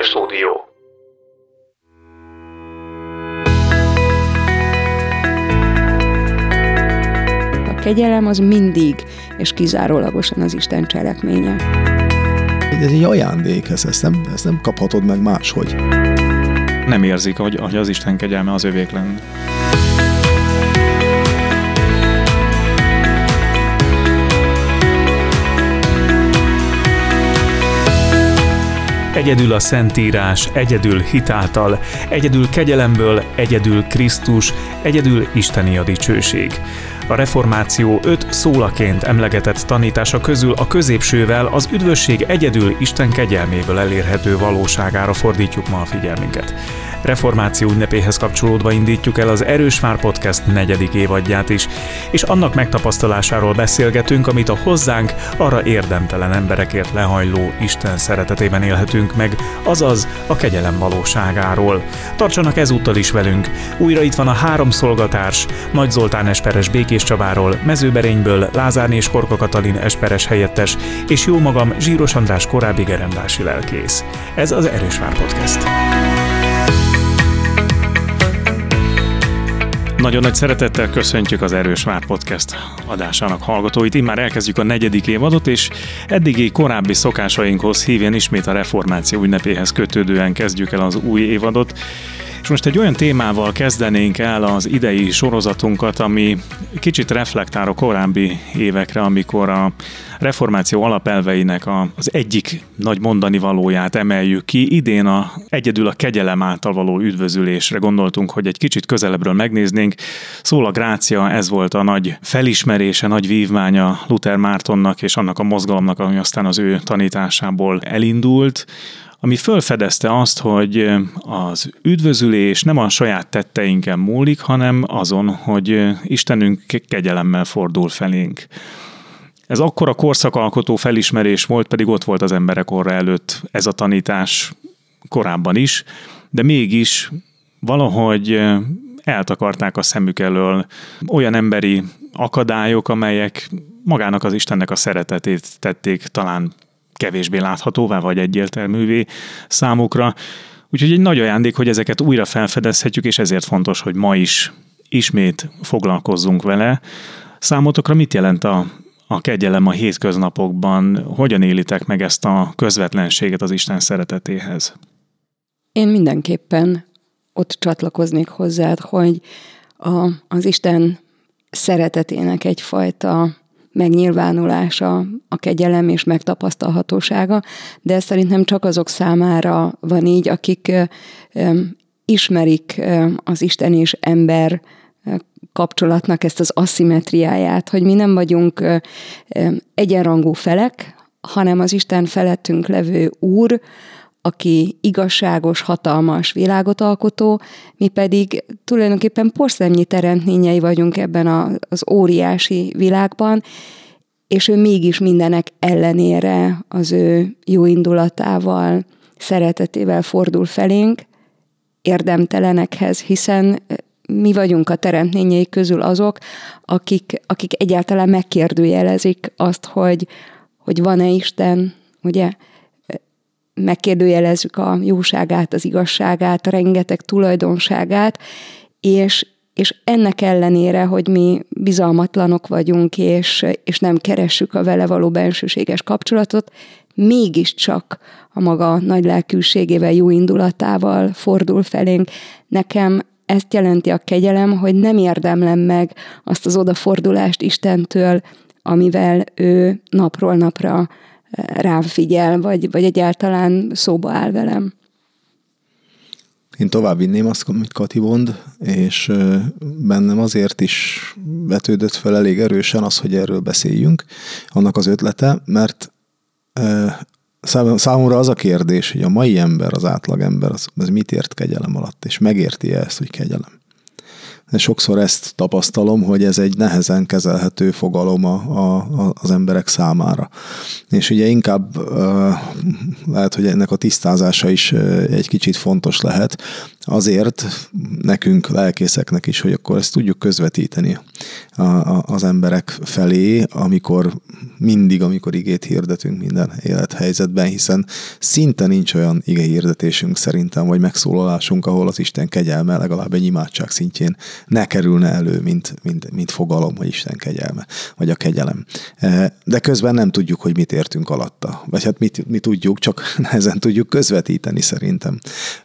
Civil Stúdió. A kegyelem az mindig és kizárólagosan az Isten cselekménye. Ez egy ajándék, ezt, ezt, nem, ezt nem kaphatod meg máshogy. Nem érzik, hogy, hogy az Isten kegyelme az övék lenne. Egyedül a Szentírás, egyedül hitáltal, egyedül kegyelemből, egyedül Krisztus, egyedül Isteni a dicsőség. A reformáció öt szólaként emlegetett tanítása közül a középsővel az üdvösség egyedül Isten kegyelméből elérhető valóságára fordítjuk ma a figyelmünket. Reformáció ünnepéhez kapcsolódva indítjuk el az Erős Vár Podcast negyedik évadját is, és annak megtapasztalásáról beszélgetünk, amit a hozzánk arra érdemtelen emberekért lehajló Isten szeretetében élhetünk meg, azaz a kegyelem valóságáról. Tartsanak ezúttal is velünk. Újra itt van a három szolgatárs, Nagy Zoltán Esperes Békés Csabáról, Mezőberényből Lázárné és Korka Katalin Esperes helyettes, és jó magam Zsíros András korábbi gerendási lelkész. Ez az Erős Vár Podcast. Nagyon nagy szeretettel köszöntjük az Erős Vár Podcast adásának hallgatóit. Immár elkezdjük a negyedik évadot, és eddigi korábbi szokásainkhoz hívén ismét a reformáció ünnepéhez kötődően kezdjük el az új évadot. Most egy olyan témával kezdenénk el az idei sorozatunkat, ami kicsit reflektál a korábbi évekre, amikor a reformáció alapelveinek az egyik nagy mondani valóját emeljük ki. Idén a, egyedül a kegyelem által való üdvözülésre gondoltunk, hogy egy kicsit közelebbről megnéznénk. Szól a grácia, ez volt a nagy felismerése, nagy vívmánya Luther Mártonnak és annak a mozgalomnak, ami aztán az ő tanításából elindult ami fölfedezte azt, hogy az üdvözülés nem a saját tetteinken múlik, hanem azon, hogy Istenünk kegyelemmel fordul felénk. Ez akkor a korszakalkotó felismerés volt, pedig ott volt az emberek orra előtt ez a tanítás korábban is, de mégis valahogy eltakarták a szemük elől olyan emberi akadályok, amelyek magának az Istennek a szeretetét tették talán kevésbé láthatóvá vagy egyértelművé számukra. Úgyhogy egy nagy ajándék, hogy ezeket újra felfedezhetjük, és ezért fontos, hogy ma is ismét foglalkozzunk vele. Számotokra mit jelent a, a kegyelem a hétköznapokban? Hogyan élitek meg ezt a közvetlenséget az Isten szeretetéhez? Én mindenképpen ott csatlakoznék hozzád, hogy a, az Isten szeretetének egyfajta megnyilvánulása, a kegyelem és megtapasztalhatósága, de ez szerintem csak azok számára van így, akik ismerik az Isten és ember kapcsolatnak ezt az aszimetriáját, hogy mi nem vagyunk egyenrangú felek, hanem az Isten felettünk levő Úr, aki igazságos, hatalmas világot alkotó, mi pedig tulajdonképpen porszemnyi teremtményei vagyunk ebben a, az óriási világban, és ő mégis mindenek ellenére az ő jó indulatával, szeretetével fordul felénk, érdemtelenekhez, hiszen mi vagyunk a teremtményei közül azok, akik, akik egyáltalán megkérdőjelezik azt, hogy, hogy van-e Isten, ugye? Megkérdőjelezzük a jóságát, az igazságát, a rengeteg tulajdonságát, és, és ennek ellenére, hogy mi bizalmatlanok vagyunk, és, és nem keressük a vele való bensőséges kapcsolatot, mégiscsak a maga nagy lelkűségével, jó indulatával fordul felénk. Nekem ezt jelenti a kegyelem, hogy nem érdemlem meg azt az odafordulást Istentől, amivel ő napról napra rám figyel, vagy, vagy egyáltalán szóba áll velem. Én tovább vinném azt, amit Kati mond, és bennem azért is vetődött fel elég erősen az, hogy erről beszéljünk, annak az ötlete, mert számomra az a kérdés, hogy a mai ember, az átlagember, az, az mit ért kegyelem alatt, és megérti -e ezt, hogy kegyelem? Sokszor ezt tapasztalom, hogy ez egy nehezen kezelhető fogalom a, a, az emberek számára. És ugye inkább lehet, hogy ennek a tisztázása is egy kicsit fontos lehet, azért nekünk, lelkészeknek is, hogy akkor ezt tudjuk közvetíteni a, a, az emberek felé, amikor mindig, amikor igét hirdetünk minden élethelyzetben, hiszen szinte nincs olyan ige hirdetésünk szerintem, vagy megszólalásunk, ahol az Isten kegyelme legalább egy imádság szintjén ne kerülne elő, mint, mint, mint fogalom, hogy Isten kegyelme, vagy a kegyelem. E, de közben nem tudjuk, hogy mit értünk alatta. Vagy hát mit, mi tudjuk, csak nehezen tudjuk közvetíteni szerintem.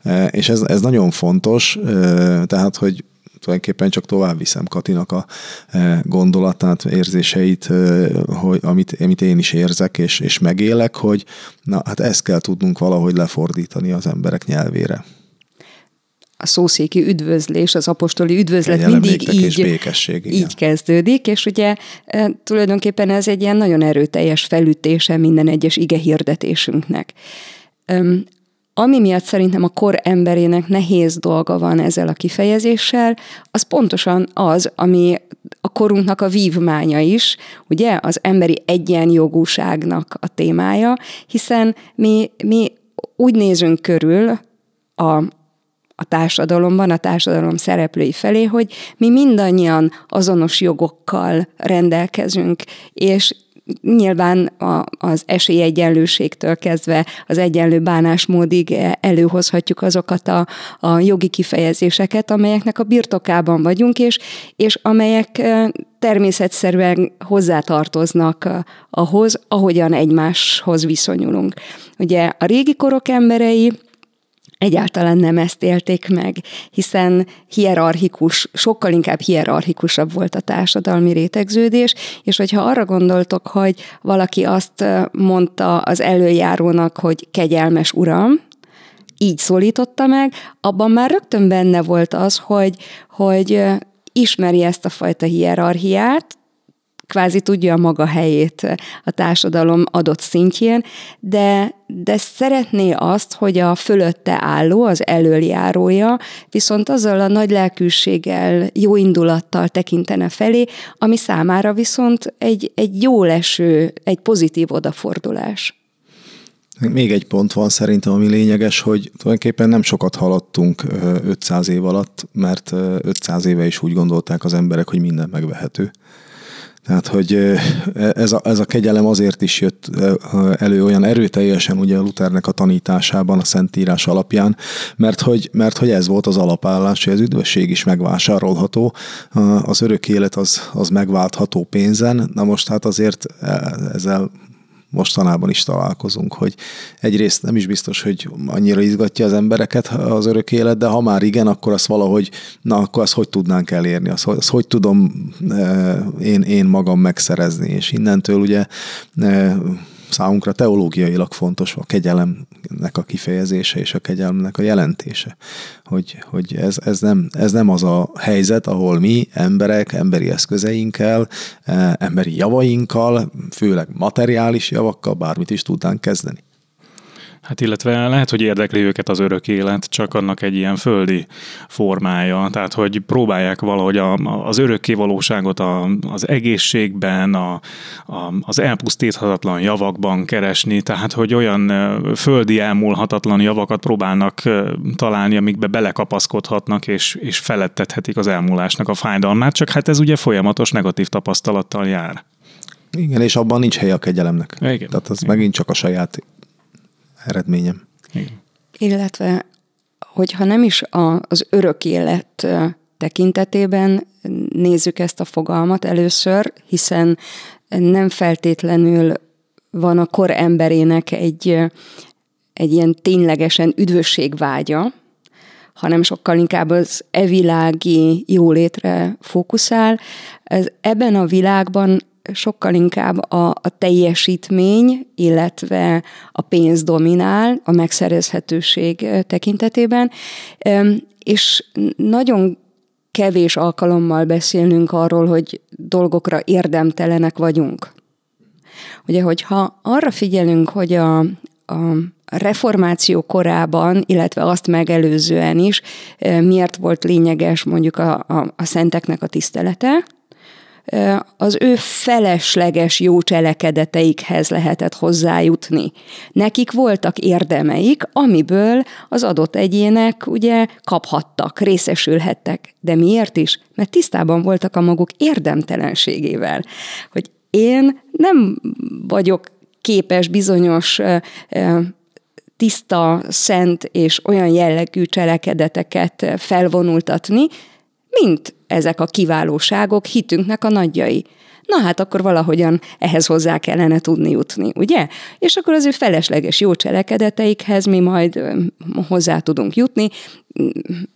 E, és ez, ez nagyon fontos, e, tehát, hogy tulajdonképpen csak tovább viszem Katinak a e, gondolatát, érzéseit, e, hogy, amit, amit én is érzek és, és megélek, hogy na hát ezt kell tudnunk valahogy lefordítani az emberek nyelvére a szószéki üdvözlés, az apostoli üdvözlet Kegyelem mindig így, békesség, így kezdődik, és ugye e, tulajdonképpen ez egy ilyen nagyon erőteljes felütése minden egyes ige hirdetésünknek. Ami miatt szerintem a kor emberének nehéz dolga van ezzel a kifejezéssel, az pontosan az, ami a korunknak a vívmánya is, ugye, az emberi egyenjogúságnak a témája, hiszen mi, mi úgy nézünk körül a, a társadalomban, a társadalom szereplői felé, hogy mi mindannyian azonos jogokkal rendelkezünk, és nyilván a, az esélyegyenlőségtől kezdve az egyenlő bánásmódig előhozhatjuk azokat a, a jogi kifejezéseket, amelyeknek a birtokában vagyunk, és, és amelyek természetszerűen hozzátartoznak ahhoz, ahogyan egymáshoz viszonyulunk. Ugye a régi korok emberei egyáltalán nem ezt élték meg, hiszen hierarchikus, sokkal inkább hierarchikusabb volt a társadalmi rétegződés, és hogyha arra gondoltok, hogy valaki azt mondta az előjárónak, hogy kegyelmes uram, így szólította meg, abban már rögtön benne volt az, hogy, hogy ismeri ezt a fajta hierarchiát, kvázi tudja a maga helyét a társadalom adott szintjén, de, de szeretné azt, hogy a fölötte álló, az elöljárója viszont azzal a nagy lelkűséggel, jó indulattal tekintene felé, ami számára viszont egy, egy jó leső, egy pozitív odafordulás. Még egy pont van szerintem, ami lényeges, hogy tulajdonképpen nem sokat haladtunk 500 év alatt, mert 500 éve is úgy gondolták az emberek, hogy minden megvehető. Tehát, hogy ez a, ez a kegyelem azért is jött elő olyan erőteljesen ugye Luthernek a tanításában, a Szentírás alapján, mert hogy, mert hogy ez volt az alapállás, hogy az üdvösség is megvásárolható, az örök élet az, az megváltható pénzen, na most hát azért ezzel mostanában is találkozunk, hogy egyrészt nem is biztos, hogy annyira izgatja az embereket az örök élet, de ha már igen, akkor azt valahogy, na akkor azt hogy tudnánk elérni, azt, azt hogy tudom eh, én, én magam megszerezni, és innentől ugye eh, számunkra teológiailag fontos a kegyelemnek a kifejezése és a kegyelemnek a jelentése. Hogy, hogy ez, ez, nem, ez nem az a helyzet, ahol mi emberek, emberi eszközeinkkel, eh, emberi javainkkal, főleg materiális javakkal bármit is tudnánk kezdeni. Hát illetve lehet, hogy érdekli őket az örök élet, csak annak egy ilyen földi formája. Tehát, hogy próbálják valahogy a, az örökké valóságot a, az egészségben, a, a, az elpusztíthatatlan javakban keresni, tehát, hogy olyan földi elmúlhatatlan javakat próbálnak találni, amikbe belekapaszkodhatnak, és, és felettethetik az elmúlásnak a fájdalmát, csak hát ez ugye folyamatos negatív tapasztalattal jár. Igen, és abban nincs hely a kegyelemnek. Igen. Tehát az Igen. megint csak a saját eredményem. Igen. Illetve, hogyha nem is a, az örök élet tekintetében nézzük ezt a fogalmat először, hiszen nem feltétlenül van a kor emberének egy, egy ilyen ténylegesen üdvösségvágya, hanem sokkal inkább az evilági jólétre fókuszál. Ez, ebben a világban sokkal inkább a, a teljesítmény, illetve a pénz dominál a megszerezhetőség tekintetében, és nagyon kevés alkalommal beszélnünk arról, hogy dolgokra érdemtelenek vagyunk. Ugye, hogyha arra figyelünk, hogy a, a reformáció korában, illetve azt megelőzően is miért volt lényeges mondjuk a, a, a szenteknek a tisztelete, az ő felesleges jó cselekedeteikhez lehetett hozzájutni. Nekik voltak érdemeik, amiből az adott egyének ugye kaphattak, részesülhettek. De miért is? Mert tisztában voltak a maguk érdemtelenségével, hogy én nem vagyok képes bizonyos tiszta, szent és olyan jellegű cselekedeteket felvonultatni, mint ezek a kiválóságok hitünknek a nagyjai. Na hát akkor valahogyan ehhez hozzá kellene tudni jutni, ugye? És akkor az ő felesleges jó cselekedeteikhez mi majd hozzá tudunk jutni,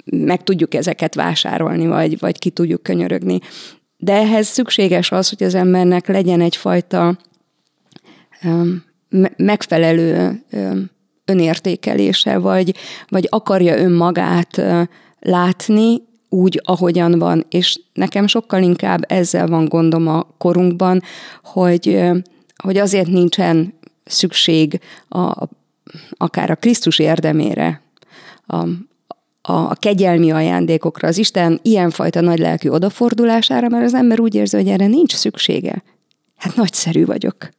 meg tudjuk ezeket vásárolni, vagy, vagy ki tudjuk könyörögni. De ehhez szükséges az, hogy az embernek legyen egyfajta megfelelő önértékelése, vagy, vagy akarja önmagát látni úgy, ahogyan van. És nekem sokkal inkább ezzel van gondom a korunkban, hogy, hogy azért nincsen szükség a, akár a Krisztus érdemére, a, a kegyelmi ajándékokra, az Isten ilyenfajta nagy lelkű odafordulására, mert az ember úgy érzi, hogy erre nincs szüksége. Hát nagyszerű vagyok.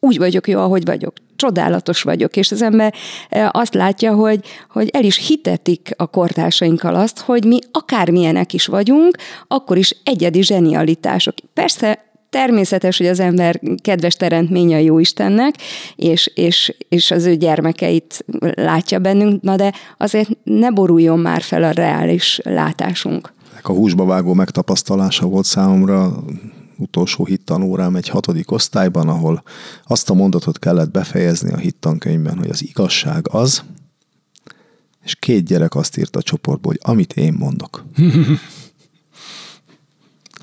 Úgy vagyok jó, ahogy vagyok csodálatos vagyok, és az ember e, azt látja, hogy, hogy el is hitetik a kortársainkkal azt, hogy mi akármilyenek is vagyunk, akkor is egyedi zsenialitások. Persze természetes, hogy az ember kedves teremtménye a jó Istennek, és, és, és az ő gyermekeit látja bennünk, na de azért ne boruljon már fel a reális látásunk. A húsba vágó megtapasztalása volt számomra utolsó hittanórám egy hatodik osztályban, ahol azt a mondatot kellett befejezni a hittankönyvben, hogy az igazság az, és két gyerek azt írta a csoportból, hogy amit én mondok.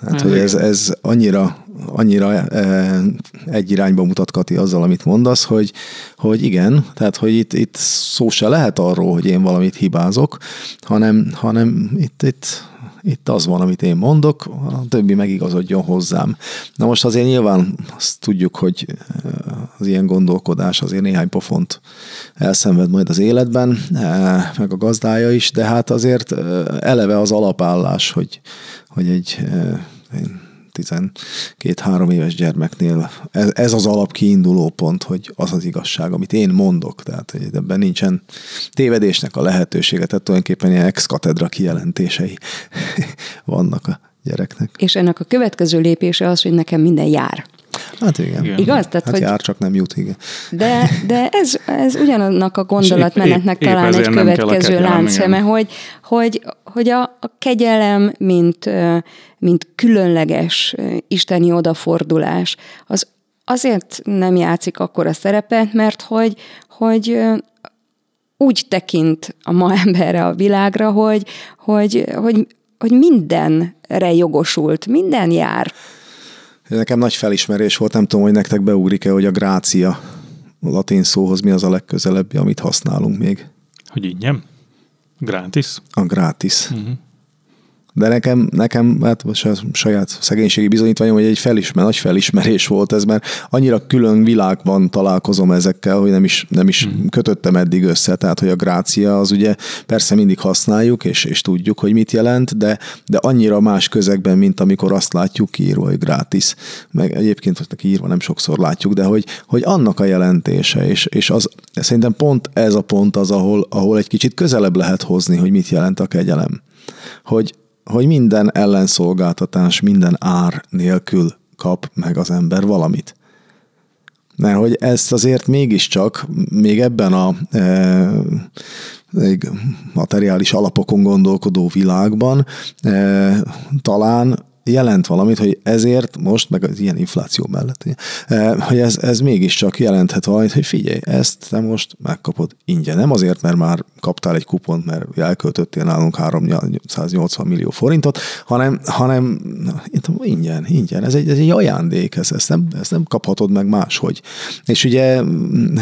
Hát, hogy ez, ez annyira, annyira e, egy irányba mutat Kati azzal, amit mondasz, hogy, hogy igen, tehát, hogy itt, itt szó se lehet arról, hogy én valamit hibázok, hanem, hanem itt, itt itt az van, amit én mondok, a többi megigazodjon hozzám. Na most azért nyilván azt tudjuk, hogy eh, az ilyen gondolkodás azért néhány pofont elszenved majd az életben, eh, meg a gazdája is, de hát azért eh, eleve az alapállás, hogy, hogy egy 12-3 éves gyermeknél ez, ez az alap kiinduló pont, hogy az az igazság, amit én mondok, tehát hogy ebben nincsen tévedésnek a lehetősége, tehát tulajdonképpen ilyen ex-katedra kijelentései vannak a gyereknek. És ennek a következő lépése az, hogy nekem minden jár. Hát igen. igen. Igaz? Tehát, hát hogy... jár, csak nem jut, igen. De, de ez, ez ugyanannak a gondolatmenetnek épp, talán épp egy következő láncszeme, hogy, hogy, hogy a, a kegyelem, mint, mint különleges isteni odafordulás, az azért nem játszik akkor a szerepet, mert hogy, hogy úgy tekint a ma emberre a világra, hogy, hogy, hogy, hogy mindenre jogosult, minden jár. Nekem nagy felismerés volt, nem tudom, hogy nektek beugrik-e, hogy a grácia a latin szóhoz mi az a legközelebbi, amit használunk még. Hogy ingyen? Gratis? A gratis. Uh-huh. De nekem, nekem hát most a saját szegénységi bizonyítványom, hogy egy felismer, nagy felismerés volt ez, mert annyira külön világban találkozom ezekkel, hogy nem is, nem is mm. kötöttem eddig össze. Tehát, hogy a grácia az ugye persze mindig használjuk, és, és tudjuk, hogy mit jelent, de, de annyira más közegben, mint amikor azt látjuk kiírva, hogy gratis. Meg egyébként, hogy írva nem sokszor látjuk, de hogy, hogy annak a jelentése, és, és az, szerintem pont ez a pont az, ahol, ahol egy kicsit közelebb lehet hozni, hogy mit jelent a kegyelem. Hogy, hogy minden ellenszolgáltatás, minden ár nélkül kap meg az ember valamit. Mert hogy ezt azért mégiscsak még ebben a e, materiális alapokon gondolkodó világban e, talán jelent valamit, hogy ezért most, meg az ilyen infláció mellett, eh, hogy ez, ez mégiscsak jelenthet valamit, hogy figyelj, ezt te most megkapod ingyen. Nem azért, mert már kaptál egy kupont, mert elköltöttél nálunk 380 millió forintot, hanem, hanem ingyen, ingyen. Ez egy, ez egy ajándék, ez, ezt, nem, ezt nem kaphatod meg máshogy. És ugye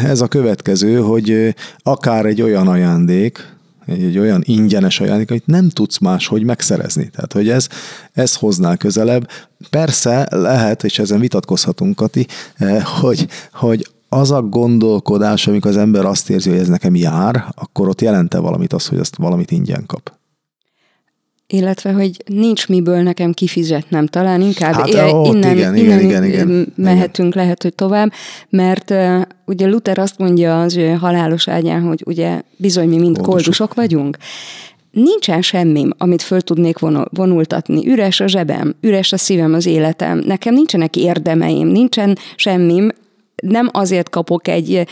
ez a következő, hogy akár egy olyan ajándék, egy, olyan ingyenes ajándék, amit nem tudsz máshogy megszerezni. Tehát, hogy ez, ez hoznál közelebb. Persze lehet, és ezen vitatkozhatunk, Kati, eh, hogy, hogy az a gondolkodás, amikor az ember azt érzi, hogy ez nekem jár, akkor ott jelente valamit az, hogy azt valamit ingyen kap. Illetve, hogy nincs miből nekem kifizetnem, talán inkább Hát, ott innen, igen, innen igen, igen. mehetünk, igen. lehet, hogy tovább, mert uh, ugye Luther azt mondja az ő halálos ágyán, hogy ugye bizony mi mind koldusok, koldusok vagyunk, Nincsen semmim, amit föl tudnék vonultatni. Üres a zsebem, üres a szívem, az életem. Nekem nincsenek érdemeim, nincsen semmim, nem azért kapok egy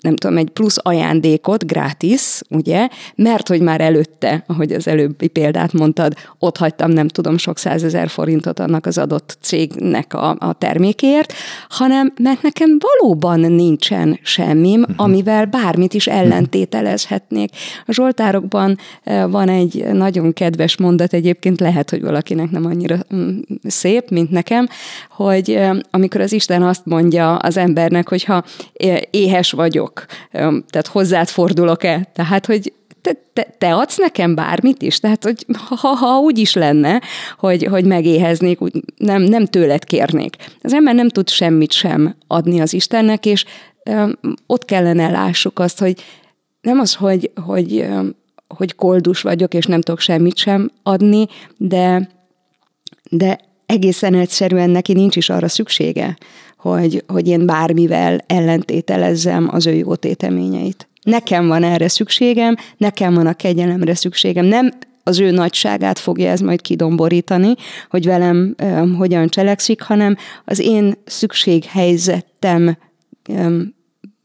nem tudom, egy plusz ajándékot, gratis, ugye, mert hogy már előtte, ahogy az előbbi példát mondtad, ott hagytam nem tudom sok százezer forintot annak az adott cégnek a, a termékért, hanem mert nekem valóban nincsen semmim, uh-huh. amivel bármit is ellentételezhetnék. A Zsoltárokban eh, van egy nagyon kedves mondat, egyébként lehet, hogy valakinek nem annyira mm, szép, mint nekem, hogy eh, amikor az Isten azt mondja az embernek, hogy ha eh, éhes vagyok, vagyok, tehát hozzád fordulok-e? Tehát, hogy te, te, te adsz nekem bármit is? Tehát, hogy ha, ha úgy is lenne, hogy, hogy megéheznék, úgy nem, nem tőled kérnék. Az ember nem tud semmit sem adni az Istennek, és ö, ott kellene lássuk azt, hogy nem az, hogy, hogy, ö, hogy koldus vagyok, és nem tudok semmit sem adni, de, de egészen egyszerűen neki nincs is arra szüksége, hogy, hogy én bármivel ellentételezzem az ő jó téteményeit. Nekem van erre szükségem, nekem van a kegyelemre szükségem. Nem az ő nagyságát fogja ez majd kidomborítani, hogy velem ö, hogyan cselekszik, hanem az én szükséghelyzetem ö,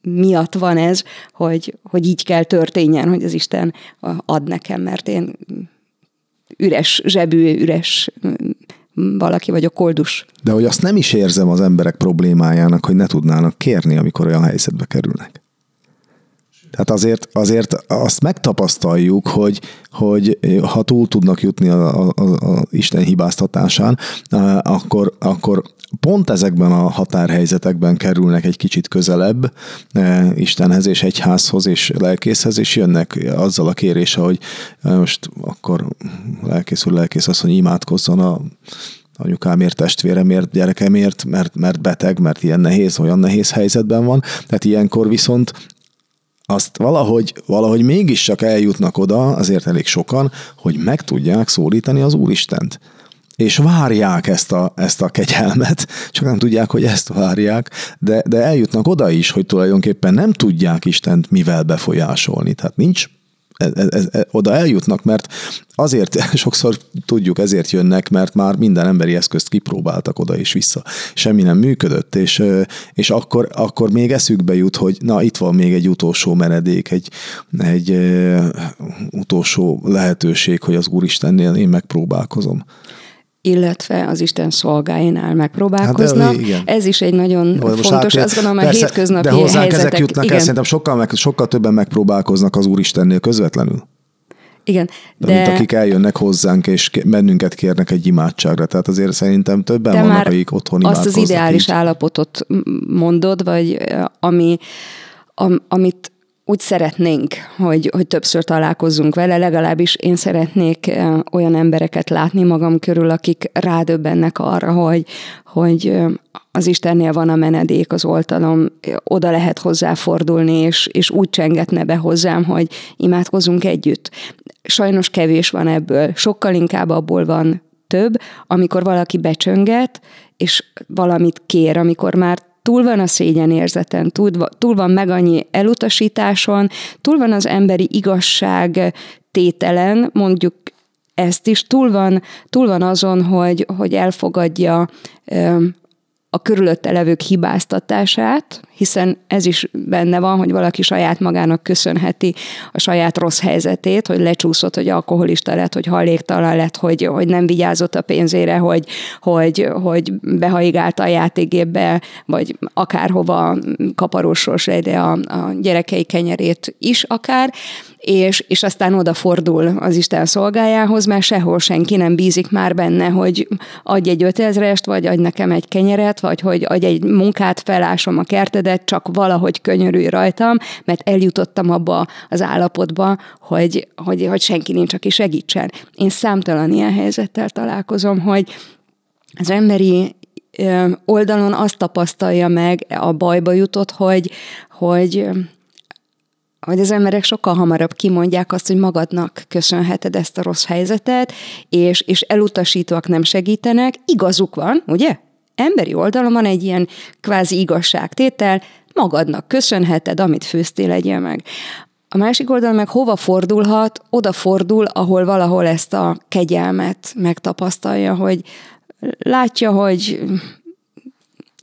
miatt van ez, hogy, hogy így kell történjen, hogy az Isten ad nekem, mert én üres zsebű, üres valaki vagyok koldus. De hogy azt nem is érzem az emberek problémájának, hogy ne tudnának kérni, amikor olyan helyzetbe kerülnek. Tehát azért, azért azt megtapasztaljuk, hogy, hogy ha túl tudnak jutni a, a, a, Isten hibáztatásán, akkor, akkor pont ezekben a határhelyzetekben kerülnek egy kicsit közelebb Istenhez és egyházhoz és lelkészhez, és jönnek azzal a kérése, hogy most akkor lelkész úr, lelkész hogy imádkozzon a anyukámért, testvéremért, gyerekemért, mert, mert beteg, mert ilyen nehéz, olyan nehéz helyzetben van. Tehát ilyenkor viszont azt valahogy, valahogy mégis csak eljutnak oda, azért elég sokan, hogy meg tudják szólítani az Úristent. És várják ezt a, ezt a kegyelmet, csak nem tudják, hogy ezt várják, de, de eljutnak oda is, hogy tulajdonképpen nem tudják Istent mivel befolyásolni. Tehát nincs ez, ez, ez, oda eljutnak, mert azért sokszor tudjuk, ezért jönnek, mert már minden emberi eszközt kipróbáltak oda és vissza. Semmi nem működött, és, és akkor, akkor még eszükbe jut, hogy na itt van még egy utolsó menedék, egy, egy uh, utolsó lehetőség, hogy az Úristennél én megpróbálkozom illetve az Isten szolgáinál megpróbálkoznak. Hát Ez is egy nagyon Jó, fontos, hát, azt gondolom, a hétköznapi De hozzánk helyzetek, ezek jutnak igen. el, szerintem sokkal, meg, sokkal többen megpróbálkoznak az Úristennél közvetlenül. Igen. De... Mint akik eljönnek hozzánk, és bennünket kérnek egy imádságra. Tehát azért szerintem többen de vannak, akik otthon azt az ideális így. állapotot mondod, vagy ami, am, amit úgy szeretnénk, hogy, hogy többször találkozzunk vele, legalábbis én szeretnék olyan embereket látni magam körül, akik rádöbbennek arra, hogy, hogy az Istennél van a menedék, az oltalom, oda lehet hozzáfordulni, és, és úgy csengetne be hozzám, hogy imádkozunk együtt. Sajnos kevés van ebből, sokkal inkább abból van több, amikor valaki becsönget, és valamit kér, amikor már túl van a szégyenérzeten, túl, túl van meg annyi elutasításon, túl van az emberi igazság tételen, mondjuk ezt is, túl van, túl van azon, hogy, hogy elfogadja a körülötte levők hibáztatását, hiszen ez is benne van, hogy valaki saját magának köszönheti a saját rossz helyzetét, hogy lecsúszott, hogy alkoholista lett, hogy halléktalan lett, hogy, hogy nem vigyázott a pénzére, hogy, hogy, hogy behaigálta a játékgépbe, vagy akárhova kaparósos de a, a gyerekei kenyerét is akár, és, és aztán odafordul az Isten szolgájához, mert sehol senki nem bízik már benne, hogy adj egy ötezrest, vagy adj nekem egy kenyeret, vagy hogy adj egy munkát, felásom a kertedet, csak valahogy könyörülj rajtam, mert eljutottam abba az állapotba, hogy, hogy, hogy senki nincs, aki segítsen. Én számtalan ilyen helyzettel találkozom, hogy az emberi oldalon azt tapasztalja meg, a bajba jutott, hogy, hogy hogy az emberek sokkal hamarabb kimondják azt, hogy magadnak köszönheted ezt a rossz helyzetet, és, és elutasítóak nem segítenek. Igazuk van, ugye? Emberi oldalon van egy ilyen kvázi igazságtétel, magadnak köszönheted, amit főztél, legyél meg. A másik oldalon meg hova fordulhat? Oda fordul, ahol valahol ezt a kegyelmet megtapasztalja, hogy látja, hogy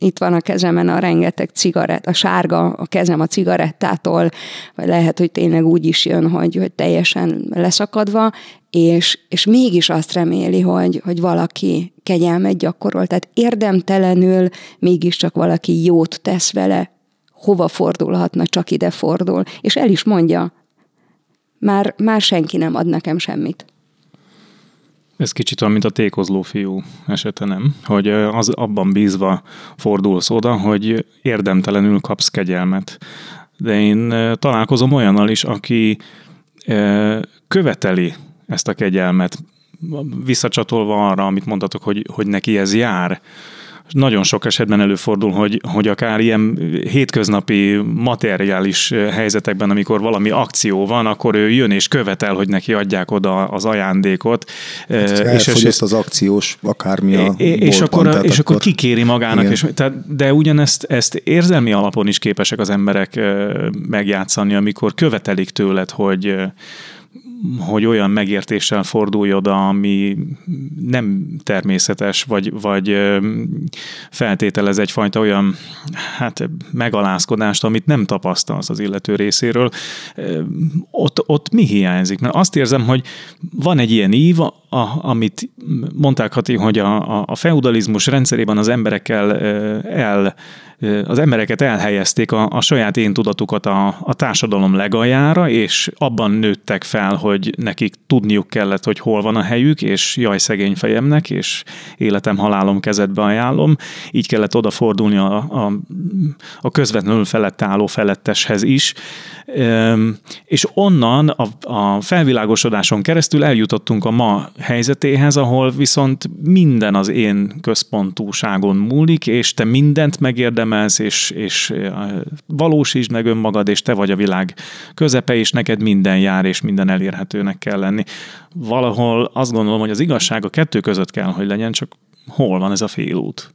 itt van a kezemen a rengeteg cigarett, a sárga a kezem a cigarettától, vagy lehet, hogy tényleg úgy is jön, hogy, hogy teljesen leszakadva, és, és mégis azt reméli, hogy, hogy valaki kegyelmet gyakorol. Tehát érdemtelenül mégiscsak valaki jót tesz vele, hova fordulhatna, csak ide fordul. És el is mondja, már, már senki nem ad nekem semmit. Ez kicsit olyan, mint a tékozló fiú esete, nem? Hogy az abban bízva fordulsz oda, hogy érdemtelenül kapsz kegyelmet. De én találkozom olyannal is, aki követeli ezt a kegyelmet, visszacsatolva arra, amit mondtatok, hogy, hogy neki ez jár, nagyon sok esetben előfordul, hogy, hogy akár ilyen hétköznapi materiális helyzetekben, amikor valami akció van, akkor ő jön és követel, hogy neki adják oda az ajándékot. Hát, és, és az akciós akármi a és, akkor, és akkor, akkor kikéri magának. És, tehát, de ugyanezt ezt érzelmi alapon is képesek az emberek megjátszani, amikor követelik tőled, hogy hogy olyan megértéssel fordulj oda, ami nem természetes, vagy, vagy feltételez egyfajta olyan hát, megalázkodást, amit nem tapasztalsz az illető részéről. Ott, ott mi hiányzik? Mert azt érzem, hogy van egy ilyen ív, a, amit mondták, Hati, hogy a, a feudalizmus rendszerében az emberekkel el az embereket elhelyezték a, a saját én tudatukat a, a társadalom legaljára, és abban nőttek fel, hogy nekik tudniuk kellett, hogy hol van a helyük, és jaj szegény fejemnek, és életem, halálom kezedbe ajánlom. Így kellett odafordulni a, a, a közvetlenül felett álló feletteshez is. És onnan a, a felvilágosodáson keresztül eljutottunk a ma helyzetéhez, ahol viszont minden az én központúságon múlik, és te mindent megérdem emelsz, és, és valósítsd meg önmagad, és te vagy a világ közepe, és neked minden jár, és minden elérhetőnek kell lenni. Valahol azt gondolom, hogy az igazság a kettő között kell, hogy legyen, csak hol van ez a félút?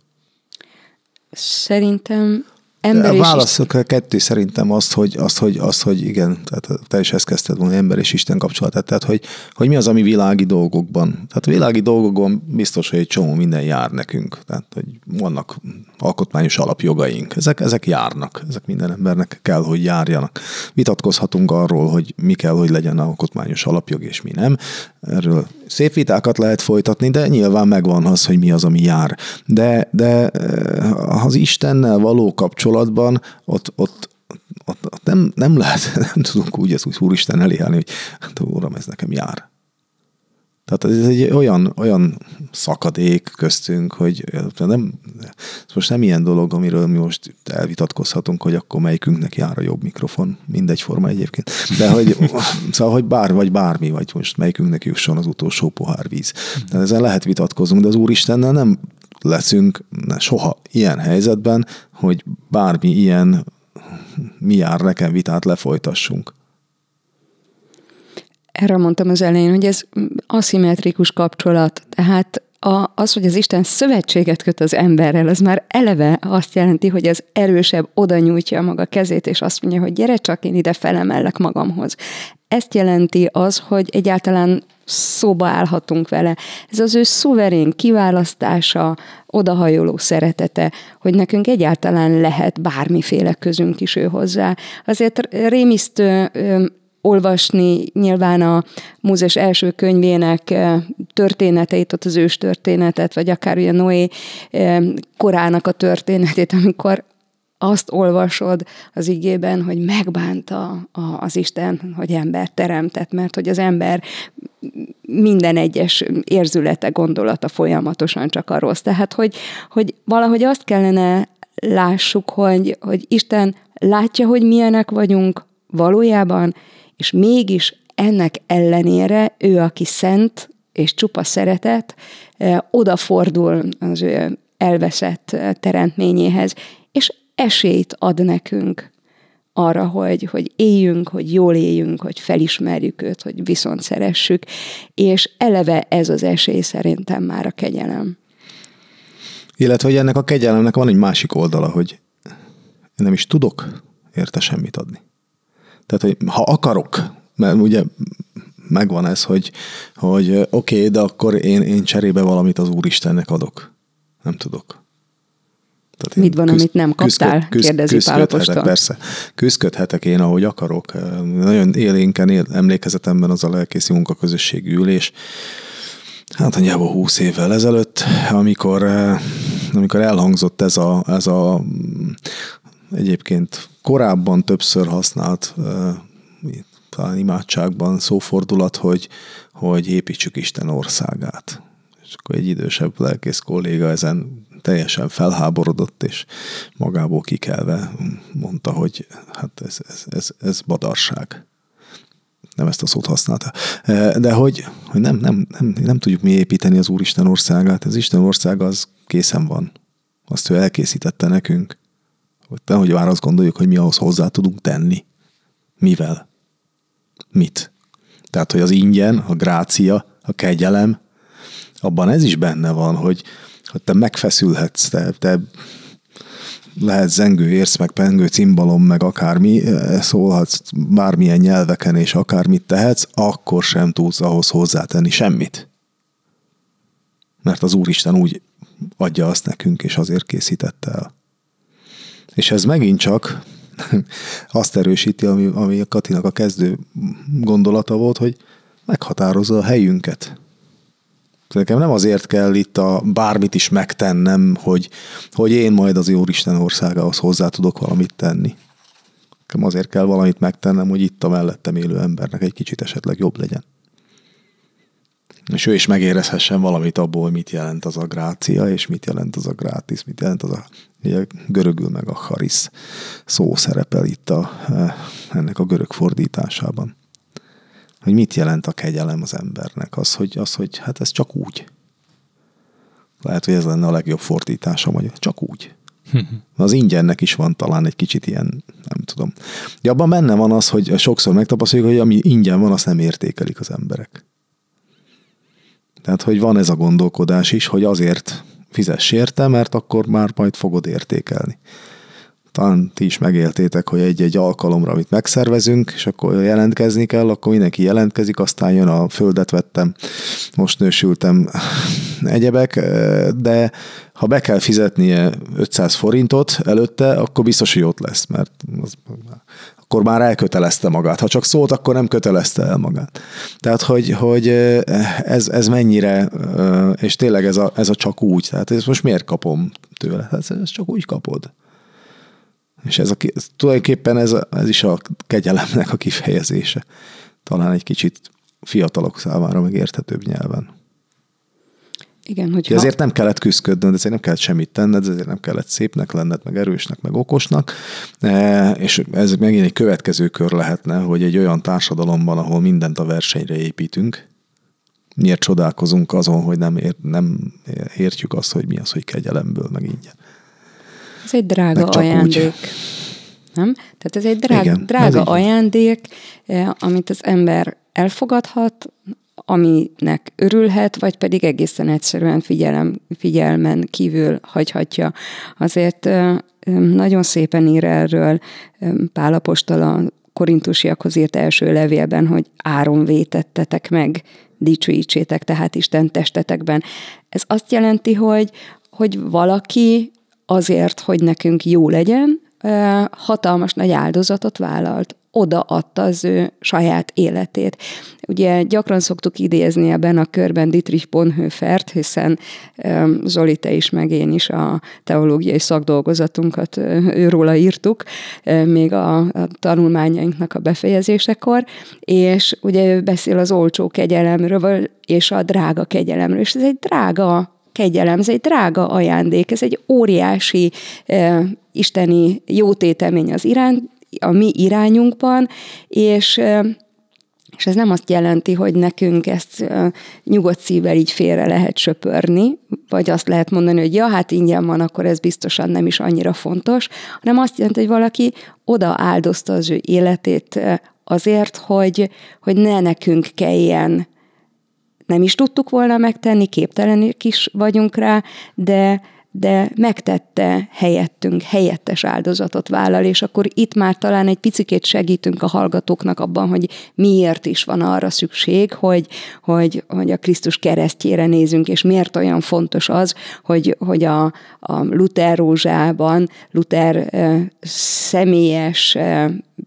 Szerintem ember a válaszok a kettő szerintem azt, hogy, azt, hogy, azt, hogy igen, tehát te is ezt kezdted volna, ember és Isten kapcsolatát, tehát hogy, hogy mi az, ami világi dolgokban. Tehát világi dolgokban biztos, hogy egy csomó minden jár nekünk. Tehát, hogy vannak alkotmányos alapjogaink. Ezek, ezek járnak, ezek minden embernek kell, hogy járjanak. Vitatkozhatunk arról, hogy mi kell, hogy legyen alkotmányos alapjog, és mi nem. Erről szép vitákat lehet folytatni, de nyilván megvan az, hogy mi az, ami jár. De, de eh, az Istennel való kapcsolatban ott, ott, ott, ott nem, nem lehet, nem tudunk úgy az Úristen elé állni, hogy hát, Uram, ez nekem jár. Tehát ez egy olyan, olyan szakadék köztünk, hogy nem, ez most nem ilyen dolog, amiről mi most elvitatkozhatunk, hogy akkor melyikünknek jár a jobb mikrofon, mindegy forma egyébként. De hogy, szóval, hogy bár vagy bármi, vagy most melyikünknek jusson az utolsó pohár víz. Tehát ezen lehet vitatkozunk, de az Úristennel nem leszünk soha ilyen helyzetben, hogy bármi ilyen mi jár nekem vitát lefolytassunk erre mondtam az elején, hogy ez aszimmetrikus kapcsolat, tehát a, az, hogy az Isten szövetséget köt az emberrel, az már eleve azt jelenti, hogy az erősebb oda nyújtja maga kezét, és azt mondja, hogy gyere csak, én ide felemellek magamhoz. Ezt jelenti az, hogy egyáltalán szóba állhatunk vele. Ez az ő szuverén kiválasztása, odahajoló szeretete, hogy nekünk egyáltalán lehet bármiféle közünk is ő hozzá. Azért rémisztő olvasni nyilván a Mózes első könyvének eh, történeteit, ott az ős történetet, vagy akár ugye Noé eh, korának a történetét, amikor azt olvasod az igében, hogy megbánta az Isten, hogy ember teremtett, mert hogy az ember minden egyes érzülete, gondolata folyamatosan csak a rossz. Tehát, hogy, hogy valahogy azt kellene lássuk, hogy, hogy Isten látja, hogy milyenek vagyunk valójában, és mégis ennek ellenére ő, aki szent és csupa szeretet, odafordul az ő elveszett teremtményéhez, és esélyt ad nekünk arra, hogy, hogy éljünk, hogy jól éljünk, hogy felismerjük őt, hogy viszont szeressük, és eleve ez az esély szerintem már a kegyelem. Illetve, hogy ennek a kegyelemnek van egy másik oldala, hogy nem is tudok érte semmit adni. Tehát, hogy ha akarok, mert ugye megvan ez, hogy, hogy oké, okay, de akkor én, én cserébe valamit az Úristennek adok. Nem tudok. Tehát Mit van, küzd, amit nem kaptál? Küzd, kérdezi Pálapostól. Persze. Küzdködhetek én, ahogy akarok. Nagyon élénken él, emlékezetemben az a lelkészi munkaközösségi ülés, hát nagyjából húsz évvel ezelőtt, amikor, amikor elhangzott ez a, ez a egyébként korábban többször használt talán imádságban szófordulat, hogy, hogy építsük Isten országát. És akkor egy idősebb lelkész kolléga ezen teljesen felháborodott, és magából kikelve mondta, hogy hát ez, ez, ez, ez badarság. Nem ezt a szót használta. De hogy, hogy nem, nem, nem, nem tudjuk mi építeni az Úristen országát. Az Isten országa az készen van. Azt ő elkészítette nekünk. Hogy hogy már azt gondoljuk, hogy mi ahhoz hozzá tudunk tenni. Mivel? Mit? Tehát, hogy az ingyen, a grácia, a kegyelem, abban ez is benne van, hogy, hogy te megfeszülhetsz, te, te lehet zengő érsz, meg pengő cimbalom, meg akármi, eh, szólhatsz bármilyen nyelveken, és akármit tehetsz, akkor sem tudsz ahhoz hozzátenni semmit. Mert az Úristen úgy adja azt nekünk, és azért készítette el. És ez megint csak azt erősíti, ami, ami a Katinak a kezdő gondolata volt, hogy meghatározza a helyünket. Nekem nem azért kell itt a bármit is megtennem, hogy, hogy én majd az Isten országához hozzá tudok valamit tenni. Nekem azért kell valamit megtennem, hogy itt a mellettem élő embernek egy kicsit esetleg jobb legyen. És ő is megérezhessen valamit abból, hogy mit jelent az a grácia, és mit jelent az a grátis, mit jelent az a ugye, görögül meg a harisz szó szerepel itt a, ennek a görög fordításában hogy mit jelent a kegyelem az embernek. Az, hogy, az, hogy hát ez csak úgy. Lehet, hogy ez lenne a legjobb fordítása, hogy csak úgy. Az ingyennek is van talán egy kicsit ilyen, nem tudom. De abban benne van az, hogy sokszor megtapasztaljuk, hogy ami ingyen van, azt nem értékelik az emberek. Tehát, hogy van ez a gondolkodás is, hogy azért fizess érte, mert akkor már majd fogod értékelni. Talán ti is megéltétek, hogy egy-egy alkalomra, amit megszervezünk, és akkor jelentkezni kell, akkor mindenki jelentkezik, aztán jön a földet vettem, most nősültem egyebek, de ha be kell fizetnie 500 forintot előtte, akkor biztos, hogy ott lesz, mert az, akkor már elkötelezte magát. Ha csak szólt, akkor nem kötelezte el magát. Tehát, hogy, hogy ez, ez mennyire, és tényleg ez a, ez a csak úgy, tehát ezt most miért kapom tőle? Hát ezt csak úgy kapod. És ez, a, tulajdonképpen ez, a, ez is a kegyelemnek a kifejezése. Talán egy kicsit fiatalok számára megérthetőbb nyelven. Igen, hogyha... De ezért nem kellett küzdködnöd, ezért nem kellett semmit tenned, ezért nem kellett szépnek lenned, meg erősnek, meg okosnak. E, és ez megint egy következő kör lehetne, hogy egy olyan társadalomban, ahol mindent a versenyre építünk, miért csodálkozunk azon, hogy nem, ér, nem értjük azt, hogy mi az, hogy kegyelemből, meg ingyen. Ez egy drága ajándék. Úgy. Nem? Tehát ez egy drága, Igen, drága ez ajándék, eh, amit az ember elfogadhat, aminek örülhet, vagy pedig egészen egyszerűen figyelem, figyelmen kívül hagyhatja. Azért nagyon szépen ír erről Pálapostól a korintusiakhoz írt első levélben, hogy áron vétettetek meg, dicsőítsétek tehát Isten testetekben. Ez azt jelenti, hogy, hogy valaki azért, hogy nekünk jó legyen, hatalmas nagy áldozatot vállalt, odaadta az ő saját életét. Ugye gyakran szoktuk idézni ebben a körben Dietrich Bonhoeffert, hiszen Zoli, te is, meg én is a teológiai szakdolgozatunkat őróla írtuk, még a, tanulmányainknak a befejezésekor, és ugye ő beszél az olcsó kegyelemről, és a drága kegyelemről, és ez egy drága kegyelem, ez egy drága ajándék, ez egy óriási isteni jótétemény az irány, a mi irányunkban, és És ez nem azt jelenti, hogy nekünk ezt nyugodt szívvel így félre lehet söpörni, vagy azt lehet mondani, hogy ja, hát ingyen van, akkor ez biztosan nem is annyira fontos, hanem azt jelenti, hogy valaki oda áldozta az ő életét azért, hogy, hogy ne nekünk kelljen. Nem is tudtuk volna megtenni, képtelenek is vagyunk rá, de, de megtette helyettünk, helyettes áldozatot vállal, és akkor itt már talán egy picikét segítünk a hallgatóknak abban, hogy miért is van arra szükség, hogy, hogy, hogy a Krisztus keresztjére nézünk, és miért olyan fontos az, hogy, hogy a, a Luther rózsában, Luther személyes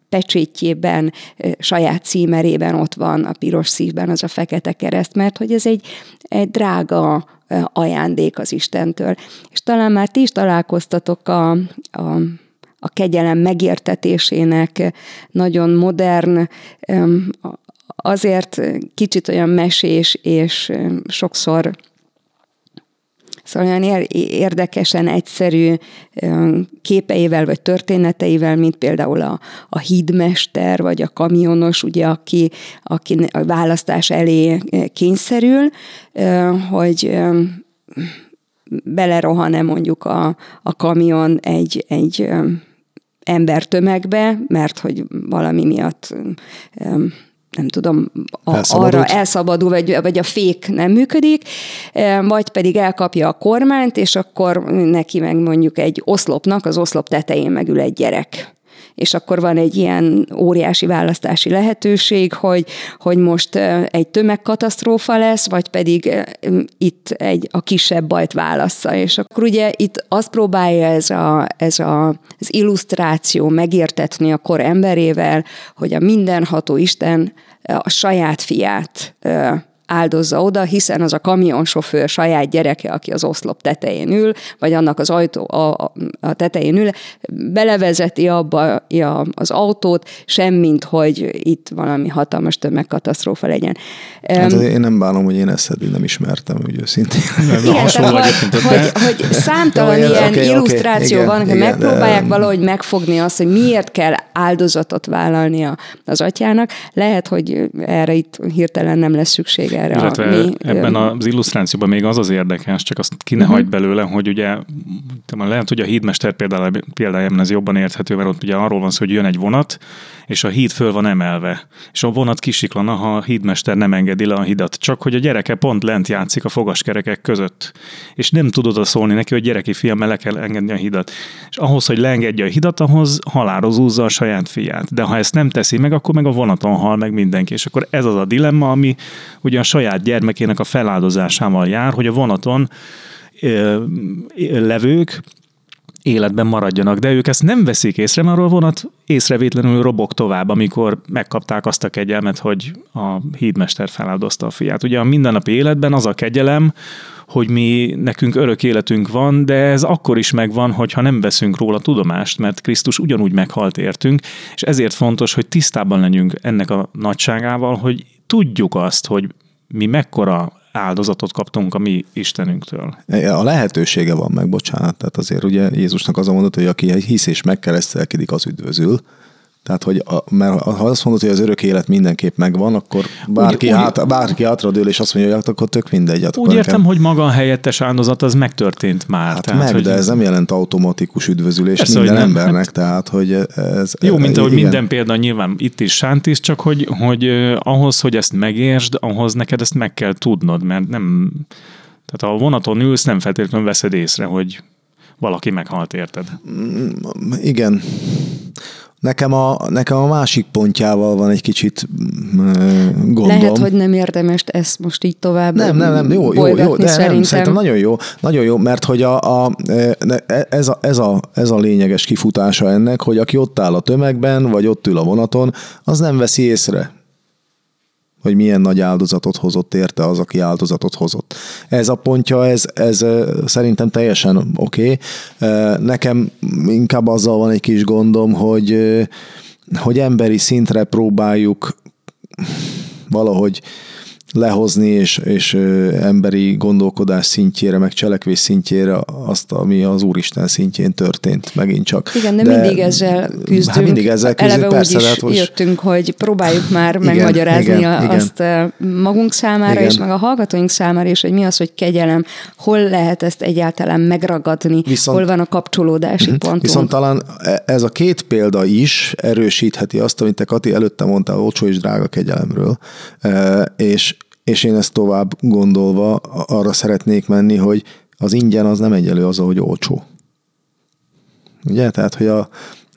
pecsétjében, saját címerében ott van a piros szívben az a fekete kereszt, mert hogy ez egy, egy drága ajándék az Istentől. És talán már ti is találkoztatok a, a a kegyelem megértetésének nagyon modern, azért kicsit olyan mesés és sokszor Szóval olyan érdekesen egyszerű képeivel vagy történeteivel, mint például a, a hídmester vagy a kamionos, ugye, aki, aki a választás elé kényszerül, hogy belerohan-e mondjuk a, a kamion egy, egy embertömegbe, mert hogy valami miatt nem tudom, a, arra elszabadul, vagy, vagy a fék nem működik, e, vagy pedig elkapja a kormányt, és akkor neki meg mondjuk egy oszlopnak, az oszlop tetején megül egy gyerek és akkor van egy ilyen óriási választási lehetőség, hogy, hogy most egy tömegkatasztrófa lesz, vagy pedig itt egy, a kisebb bajt válassza. És akkor ugye itt azt próbálja ez, a, ez a, az illusztráció megértetni a kor emberével, hogy a mindenható Isten a saját fiát áldozza oda, hiszen az a kamionsofőr saját gyereke, aki az oszlop tetején ül, vagy annak az ajtó a, a tetején ül, belevezeti abba ja, az autót, semmint, hogy itt valami hatalmas tömegkatasztrófa legyen. Hát um, én nem bánom, hogy én ezt eddig nem ismertem, úgy őszintén. Nem, igen, tehát, hogy, hogy, hogy számtalan ja, ilyen okay, illusztráció okay, van, hogy megpróbálják de... valahogy megfogni azt, hogy miért kell áldozatot vállalni az atyának. Lehet, hogy erre itt hirtelen nem lesz szüksége erre Illetve a mi, ebben az illusztrációban még az az érdekes, csak azt ki ne uh-huh. hagyd belőle, hogy ugye lehet, hogy a hídmester példájában ez jobban érthető, mert ott ugye arról van szó, hogy jön egy vonat, és a híd föl van emelve, és a vonat kisiklana, ha a hídmester nem engedi le a hidat, csak hogy a gyereke pont lent játszik a fogaskerekek között, és nem tudod oda szólni neki, hogy gyereki fiam, le kell engedni a hidat. És ahhoz, hogy leengedje a hidat, ahhoz halára zúzza a saját fiát. De ha ezt nem teszi meg, akkor meg a vonaton hal meg mindenki. És akkor ez az a dilemma, ami ugye a saját gyermekének a feláldozásával jár, hogy a vonaton levők életben maradjanak, de ők ezt nem veszik észre, mert a vonat észrevétlenül robog tovább, amikor megkapták azt a kegyelmet, hogy a hídmester feláldozta a fiát. Ugye a mindennapi életben az a kegyelem, hogy mi nekünk örök életünk van, de ez akkor is megvan, hogyha nem veszünk róla tudomást, mert Krisztus ugyanúgy meghalt értünk, és ezért fontos, hogy tisztában legyünk ennek a nagyságával, hogy tudjuk azt, hogy mi mekkora áldozatot kaptunk a mi Istenünktől. A lehetősége van meg, bocsánat. Tehát azért ugye Jézusnak az a mondat, hogy aki hisz és megkeresztelkedik, az üdvözül. Tehát, hogy a, mert ha azt mondod, hogy az örök élet mindenképp megvan, akkor bárki, úgy, hát, bárki hátradől és azt mondja, hogy akkor tök mindegy. Hát úgy értem, nekem... hogy maga a helyettes áldozat az megtörtént már. Hát tehát, meg, hogy de ez nem jelent automatikus üdvözülés persze, minden nem, embernek, hát, tehát hogy ez... Jó, mint ahogy igen. minden példa nyilván itt is sántis, csak hogy, hogy ahhoz, hogy ezt megértsd, ahhoz neked ezt meg kell tudnod, mert nem... Tehát ha a vonaton ülsz, nem feltétlenül veszed észre, hogy valaki meghalt, érted? Mm, igen. Nekem a, nekem a másik pontjával van egy kicsit gondom. Lehet, hogy nem érdemes ezt most így tovább Nem, nem, nem, jó, jó, jó de szerintem. Nem, szerintem nagyon jó, nagyon jó, mert hogy a, a, ez, a, ez, a, ez a lényeges kifutása ennek, hogy aki ott áll a tömegben, vagy ott ül a vonaton, az nem veszi észre hogy milyen nagy áldozatot hozott érte az, aki áldozatot hozott. Ez a pontja, ez, ez szerintem teljesen oké. Okay. Nekem inkább azzal van egy kis gondom, hogy, hogy emberi szintre próbáljuk valahogy lehozni, és, és emberi gondolkodás szintjére, meg cselekvés szintjére azt, ami az Úristen szintjén történt megint csak. Igen, de, de mindig ezzel küzdünk. Hát mindig ezzel küzdünk, Eleve persze, úgy is hát most... jöttünk, hogy próbáljuk már igen, megmagyarázni igen, azt igen. magunk számára, igen. és meg a hallgatóink számára is, hogy mi az, hogy kegyelem, hol lehet ezt egyáltalán megragadni, viszont, hol van a kapcsolódási uh-huh. pontunk. Viszont talán e- ez a két példa is erősítheti azt, amit te Kati előtte mondtál, olcsó és drága kegyelemről, és és én ezt tovább gondolva arra szeretnék menni, hogy az ingyen az nem egyelő az, hogy olcsó. Ugye? Tehát, hogy a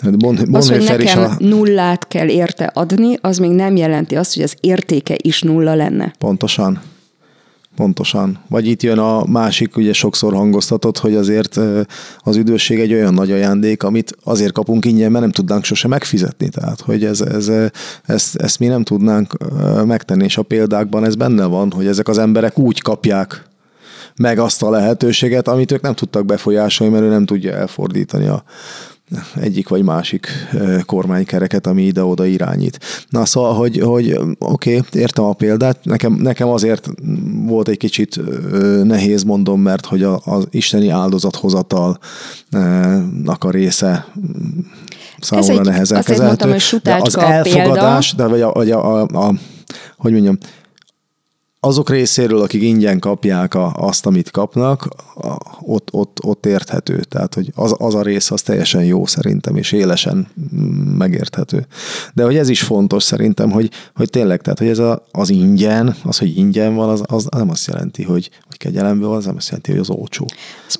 bon, bon az, hogy nekem a... nullát kell érte adni, az még nem jelenti azt, hogy az értéke is nulla lenne. Pontosan. Pontosan. Vagy itt jön a másik, ugye sokszor hangoztatott, hogy azért az üdvösség egy olyan nagy ajándék, amit azért kapunk ingyen, mert nem tudnánk sose megfizetni. Tehát, hogy ez, ez, ezt, ezt mi nem tudnánk megtenni, és a példákban ez benne van, hogy ezek az emberek úgy kapják meg azt a lehetőséget, amit ők nem tudtak befolyásolni, mert ő nem tudja elfordítani a, egyik vagy másik kormánykereket, ami ide-oda irányít. Na szóval, hogy, hogy oké, okay, értem a példát, nekem, nekem azért volt egy kicsit nehéz mondom, mert hogy az isteni áldozathozatalnak a része számomra nehezen kezelhető. Mondtam, hogy de az elfogadás, példa. de vagy a, vagy a, a, a, hogy mondjam, azok részéről, akik ingyen kapják a, azt, amit kapnak, a, ott, ott, ott érthető. Tehát, hogy az, az a rész az teljesen jó szerintem, és élesen megérthető. De hogy ez is fontos szerintem, hogy, hogy tényleg, tehát, hogy ez a, az ingyen, az, hogy ingyen van, az, az nem azt jelenti, hogy kegyelemből az nem azt jelenti, hogy az olcsó.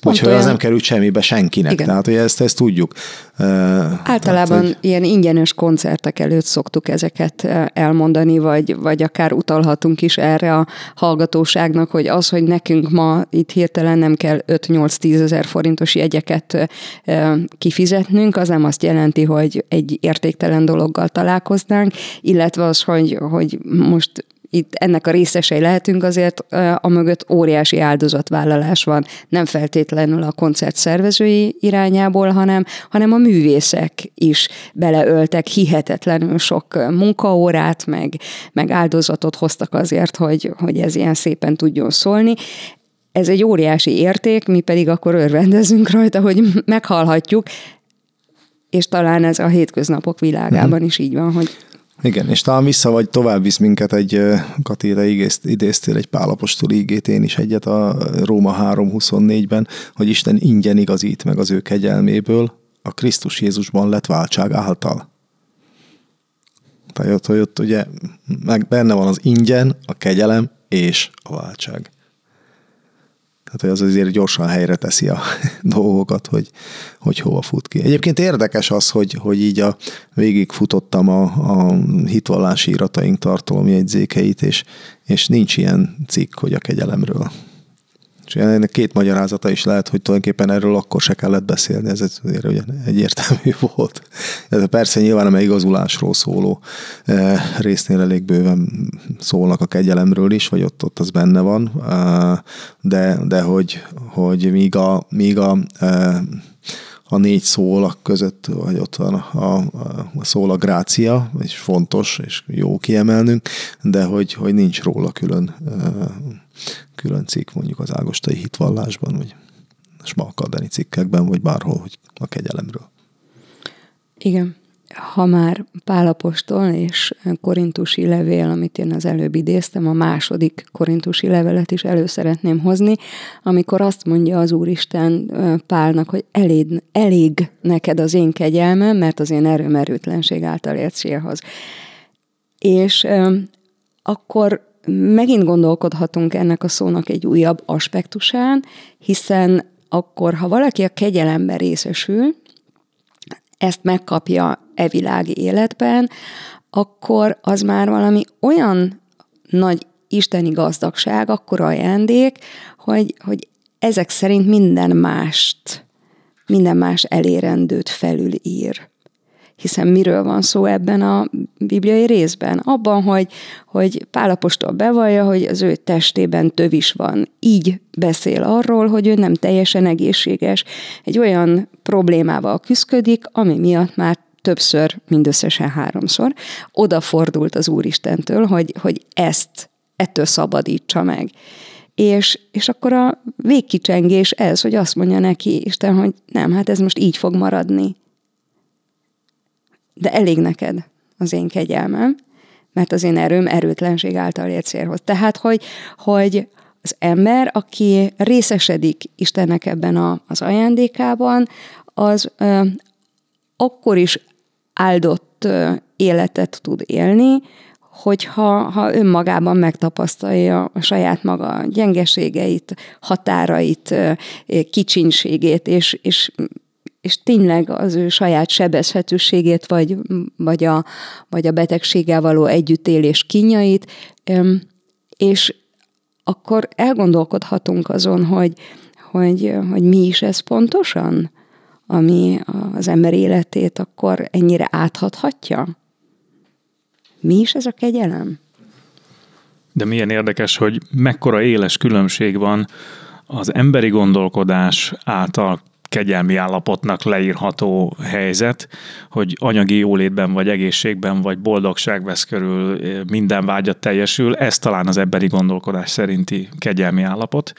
Úgyhogy olyan... az nem került semmibe senkinek. Igen. Tehát, hogy ezt, ezt tudjuk. Általában tehát, hogy... ilyen ingyenes koncertek előtt szoktuk ezeket elmondani, vagy, vagy akár utalhatunk is erre a hallgatóságnak, hogy az, hogy nekünk ma itt hirtelen nem kell 5-8-10 ezer forintos jegyeket kifizetnünk, az nem azt jelenti, hogy egy értéktelen dologgal találkoznánk, illetve az, hogy, hogy most itt ennek a részesei lehetünk, azért a mögött óriási áldozatvállalás van, nem feltétlenül a koncert szervezői irányából, hanem, hanem a művészek is beleöltek hihetetlenül sok munkaórát, meg, meg áldozatot hoztak azért, hogy, hogy ez ilyen szépen tudjon szólni ez egy óriási érték, mi pedig akkor örvendezünk rajta, hogy meghallhatjuk, és talán ez a hétköznapok világában mm. is így van, hogy igen, és talán vissza vagy tovább visz minket egy, Katére idéztél egy pálapostól ígét, én is egyet a Róma 3.24-ben, hogy Isten ingyen igazít meg az ő kegyelméből, a Krisztus Jézusban lett váltság által. Tehát hogy ott ugye meg benne van az ingyen, a kegyelem és a váltság. Tehát hogy az azért gyorsan helyre teszi a dolgokat, hogy, hogy hova fut ki. Egyébként érdekes az, hogy, hogy így a, végig futottam a, a hitvallási irataink tartalomjegyzékeit, és, és nincs ilyen cikk, hogy a kegyelemről. És ennek két magyarázata is lehet, hogy tulajdonképpen erről akkor se kellett beszélni, ez azért ugye egyértelmű volt. Ez persze nyilván a igazulásról szóló eh, résznél elég bőven szólnak a kegyelemről is, vagy ott, ott az benne van, eh, de, de hogy, hogy míg a, míg a eh, a négy szólak között, vagy ott van a, a, a szól a grácia, és fontos, és jó kiemelnünk, de hogy, hogy nincs róla külön külön cikk mondjuk az ágostai hitvallásban, vagy smalkardani cikkekben, vagy bárhol, hogy a kegyelemről. Igen. Ha már Pálapostól és korintusi levél, amit én az előbb idéztem, a második korintusi levelet is elő szeretném hozni, amikor azt mondja az Úristen Pálnak, hogy elég, elég neked az én kegyelmem, mert az én erőmerőtlenség által ért célhoz. És akkor megint gondolkodhatunk ennek a szónak egy újabb aspektusán, hiszen akkor, ha valaki a kegyelemben részesül, ezt megkapja e világi életben, akkor az már valami olyan nagy isteni gazdagság, akkor ajándék, hogy, hogy ezek szerint minden mást, minden más elérendőt felülír hiszen miről van szó ebben a bibliai részben? Abban, hogy, hogy Pálapostól bevallja, hogy az ő testében tövis van. Így beszél arról, hogy ő nem teljesen egészséges. Egy olyan problémával küzdik, ami miatt már többször, mindösszesen háromszor, odafordult az Úristentől, hogy, hogy ezt ettől szabadítsa meg. És, és akkor a végkicsengés ez, hogy azt mondja neki Isten, hogy nem, hát ez most így fog maradni. De elég neked az én kegyelmem, mert az én erőm erőtlenség által ért célhoz. Tehát, hogy, hogy az ember, aki részesedik Istennek ebben a, az ajándékában, az ö, akkor is áldott ö, életet tud élni, hogyha ha önmagában megtapasztalja a saját maga gyengeségeit, határait, kicsinségét, és, és, és tényleg az ő saját sebezhetőségét, vagy, vagy, a, vagy a betegséggel való együttélés kínjait, és akkor elgondolkodhatunk azon, hogy, hogy, hogy mi is ez pontosan, ami az ember életét akkor ennyire áthathatja? Mi is ez a kegyelem? De milyen érdekes, hogy mekkora éles különbség van az emberi gondolkodás által kegyelmi állapotnak leírható helyzet, hogy anyagi jólétben, vagy egészségben, vagy boldogság vesz körül, minden vágyat teljesül, ez talán az emberi gondolkodás szerinti kegyelmi állapot,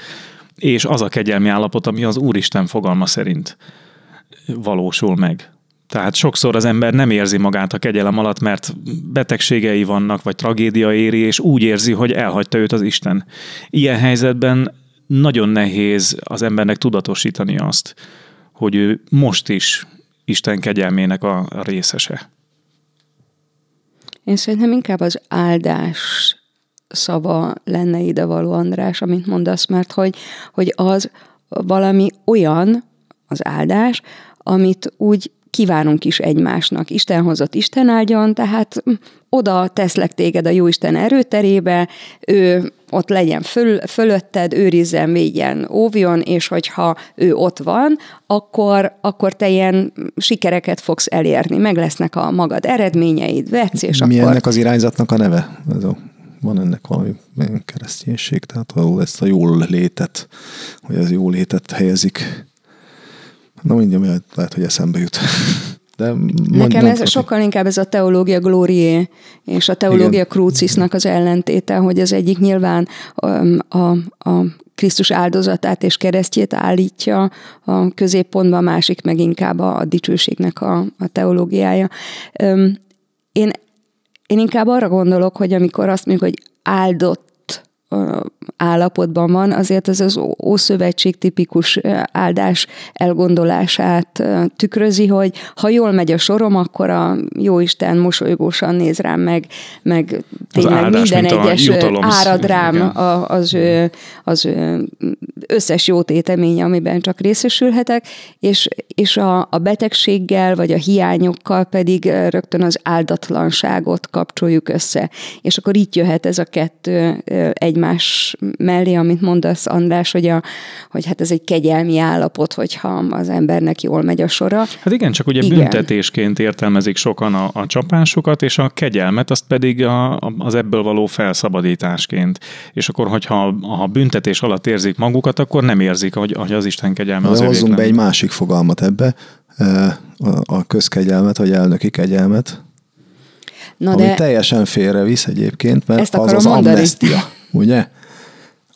és az a kegyelmi állapot, ami az Úristen fogalma szerint valósul meg. Tehát sokszor az ember nem érzi magát a kegyelem alatt, mert betegségei vannak, vagy tragédia éri, és úgy érzi, hogy elhagyta őt az Isten. Ilyen helyzetben nagyon nehéz az embernek tudatosítani azt, hogy ő most is Isten kegyelmének a részese. Én szerintem inkább az áldás szava lenne ide való, András, amit mondasz, mert hogy, hogy az valami olyan, az áldás, amit úgy kívánunk is egymásnak. Isten hozott, Isten áldjon, tehát hm, oda teszlek téged a Jóisten erőterébe, ő ott legyen föl, fölötted, őrizzen, védjen, óvjon, és hogyha ő ott van, akkor, akkor te ilyen sikereket fogsz elérni, meg lesznek a magad eredményeid, vetsz, és Mi akkor... ennek az irányzatnak a neve? Ez a, van ennek valami kereszténység, tehát ahol ezt a jól létet, hogy az jól létet helyezik Na mindjárt lehet, hogy eszembe jut. De Nekem ez sokkal inkább ez a teológia glórié és a teológia crucisnak az ellentéte, hogy az egyik nyilván a, a, a Krisztus áldozatát és keresztjét állítja a középpontba, a másik meg inkább a, a dicsőségnek a, a teológiája. Én, én inkább arra gondolok, hogy amikor azt mondjuk, hogy áldott állapotban van, azért ez az Ószövetség tipikus áldás elgondolását tükrözi, hogy ha jól megy a sorom, akkor a Jóisten mosolygósan néz rám, meg, meg tényleg áldás, minden egyes árad rám az, ő, az ő összes jó téteménye, amiben csak részesülhetek, és, és a, a betegséggel vagy a hiányokkal pedig rögtön az áldatlanságot kapcsoljuk össze. És akkor itt jöhet ez a kettő egymás egymás mellé, amit mondasz, András, hogy, a, hogy hát ez egy kegyelmi állapot, hogyha az embernek jól megy a sora. Hát igen, csak ugye igen. büntetésként értelmezik sokan a, a csapásokat, és a kegyelmet azt pedig a, az ebből való felszabadításként. És akkor, hogyha ha büntetés alatt érzik magukat, akkor nem érzik, hogy, hogy az Isten kegyelme az Hozzunk be egy másik fogalmat ebbe, a közkegyelmet, vagy elnöki kegyelmet, Na ami de teljesen félrevisz egyébként, mert az az mondani. amnestia ugye?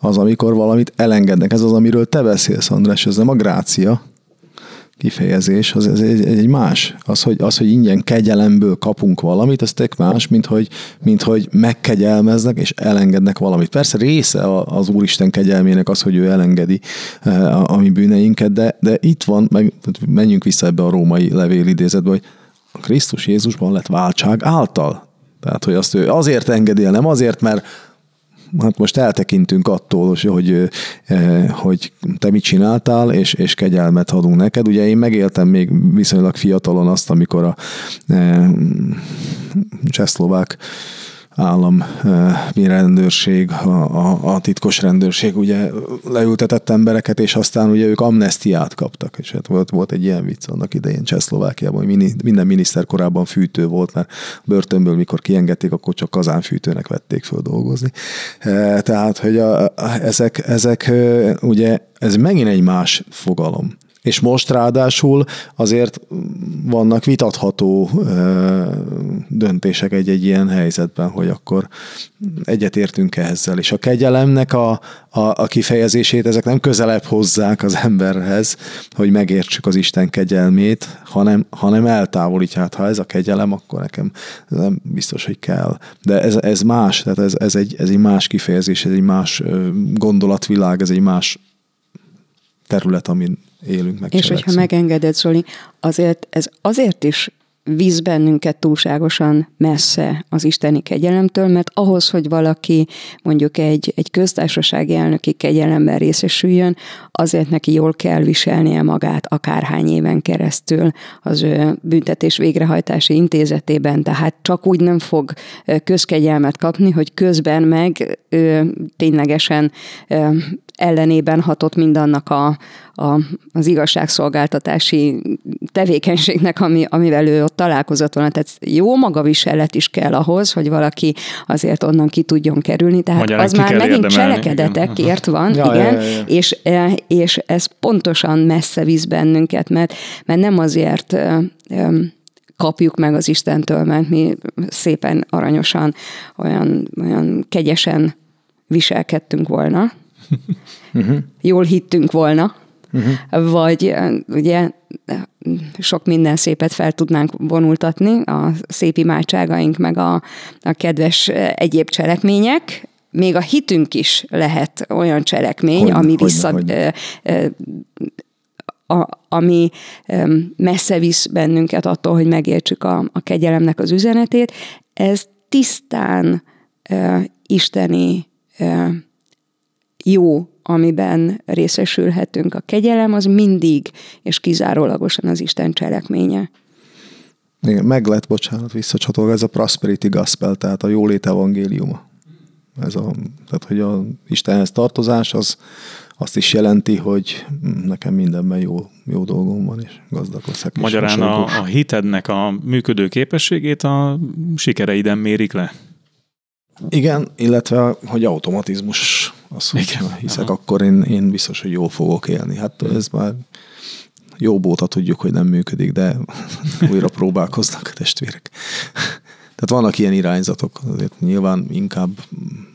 Az, amikor valamit elengednek. Ez az, amiről te beszélsz, András, ez nem a grácia kifejezés, az, ez egy, egy más. Az hogy, az, hogy ingyen kegyelemből kapunk valamit, ez tök más, mint hogy, mint hogy megkegyelmeznek és elengednek valamit. Persze része az Úristen kegyelmének az, hogy ő elengedi eh, a, a mi bűneinket, de, de itt van, meg menjünk vissza ebbe a római levél idézetbe, hogy a Krisztus Jézusban lett váltság által. Tehát, hogy azt ő azért engedi el, nem azért, mert hát most eltekintünk attól, hogy, hogy te mit csináltál, és, és kegyelmet adunk neked. Ugye én megéltem még viszonylag fiatalon azt, amikor a csehszlovák állam mi rendőrség, a, a, a titkos rendőrség ugye leültetett embereket, és aztán ugye ők amnestiát kaptak, és hát volt, volt egy ilyen vicc annak idején Csehszlovákiában, hogy minden miniszter korábban fűtő volt, mert börtönből mikor kiengedték, akkor csak kazánfűtőnek vették föl dolgozni. Tehát, hogy a, a, ezek, ezek ugye, ez megint egy más fogalom. És most ráadásul azért vannak vitatható döntések egy-egy ilyen helyzetben, hogy akkor egyetértünk -e ezzel. És a kegyelemnek a, a, a kifejezését ezek nem közelebb hozzák az emberhez, hogy megértsük az Isten kegyelmét, hanem, hanem eltávolítják. Hát ha ez a kegyelem, akkor nekem nem biztos, hogy kell. De ez, ez más, tehát ez, ez, egy, ez egy más kifejezés, ez egy más gondolatvilág, ez egy más terület, amin élünk meg. És hogyha megengeded, Zoli, azért ez azért is visz bennünket túlságosan messze az isteni kegyelemtől, mert ahhoz, hogy valaki mondjuk egy, egy köztársasági elnöki kegyelemben részesüljön, azért neki jól kell viselnie magát akárhány éven keresztül az ő büntetés végrehajtási intézetében, tehát csak úgy nem fog közkegyelmet kapni, hogy közben meg ő, ténylegesen ellenében hatott mindannak a, a, az igazságszolgáltatási tevékenységnek, ami, amivel ő ott találkozott volna. Tehát jó magaviselet is kell ahhoz, hogy valaki azért onnan ki tudjon kerülni. Tehát Magyarán az már megint cselekedetekért van, ja, igen, ja, ja, ja. És, e, és ez pontosan messze visz bennünket, mert, mert nem azért kapjuk meg az Istentől, mert mi szépen aranyosan, olyan, olyan kegyesen viselkedtünk volna, jól hittünk volna, uh-huh. vagy ugye sok minden szépet fel tudnánk vonultatni, a szép imádságaink, meg a, a kedves egyéb cselekmények, még a hitünk is lehet olyan cselekmény, hogy, ami vissza... Hogy, hogy. A, ami messze visz bennünket attól, hogy megértsük a, a kegyelemnek az üzenetét, ez tisztán uh, isteni uh, jó, amiben részesülhetünk. A kegyelem az mindig és kizárólagosan az Isten cselekménye. Igen, meg lett, bocsánat, visszacsatolva, ez a prosperity gospel, tehát a jólét evangéliuma. Ez a, tehát, hogy a Istenhez tartozás az azt is jelenti, hogy nekem mindenben jó, jó dolgom van, és gazdag leszek. Magyarán a, a hitednek a működő képességét a sikereiden mérik le? Igen, illetve hogy automatizmus az, hogy Igen. hiszek, Aha. akkor én, én biztos, hogy jól fogok élni. Hát ez már jó bóta tudjuk, hogy nem működik, de újra próbálkoznak a testvérek. Tehát vannak ilyen irányzatok, azért nyilván inkább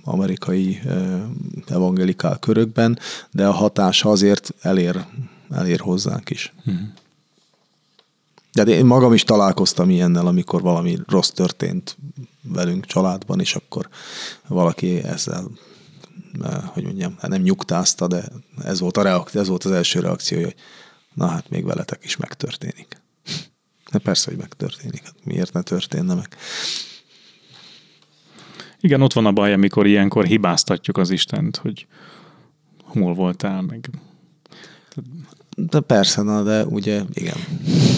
amerikai eh, evangelikál körökben, de a hatása azért elér, elér hozzánk is. Uh-huh. De én magam is találkoztam ilyennel, amikor valami rossz történt velünk családban, és akkor valaki ezzel, hogy mondjam, hát nem nyugtázta, de ez volt, a reakció, ez volt az első reakció, hogy na hát még veletek is megtörténik. De persze, hogy megtörténik. Hát miért ne történne meg? Igen, ott van a baj, amikor ilyenkor hibáztatjuk az Istent, hogy hol voltál, meg de persze, na, de ugye igen.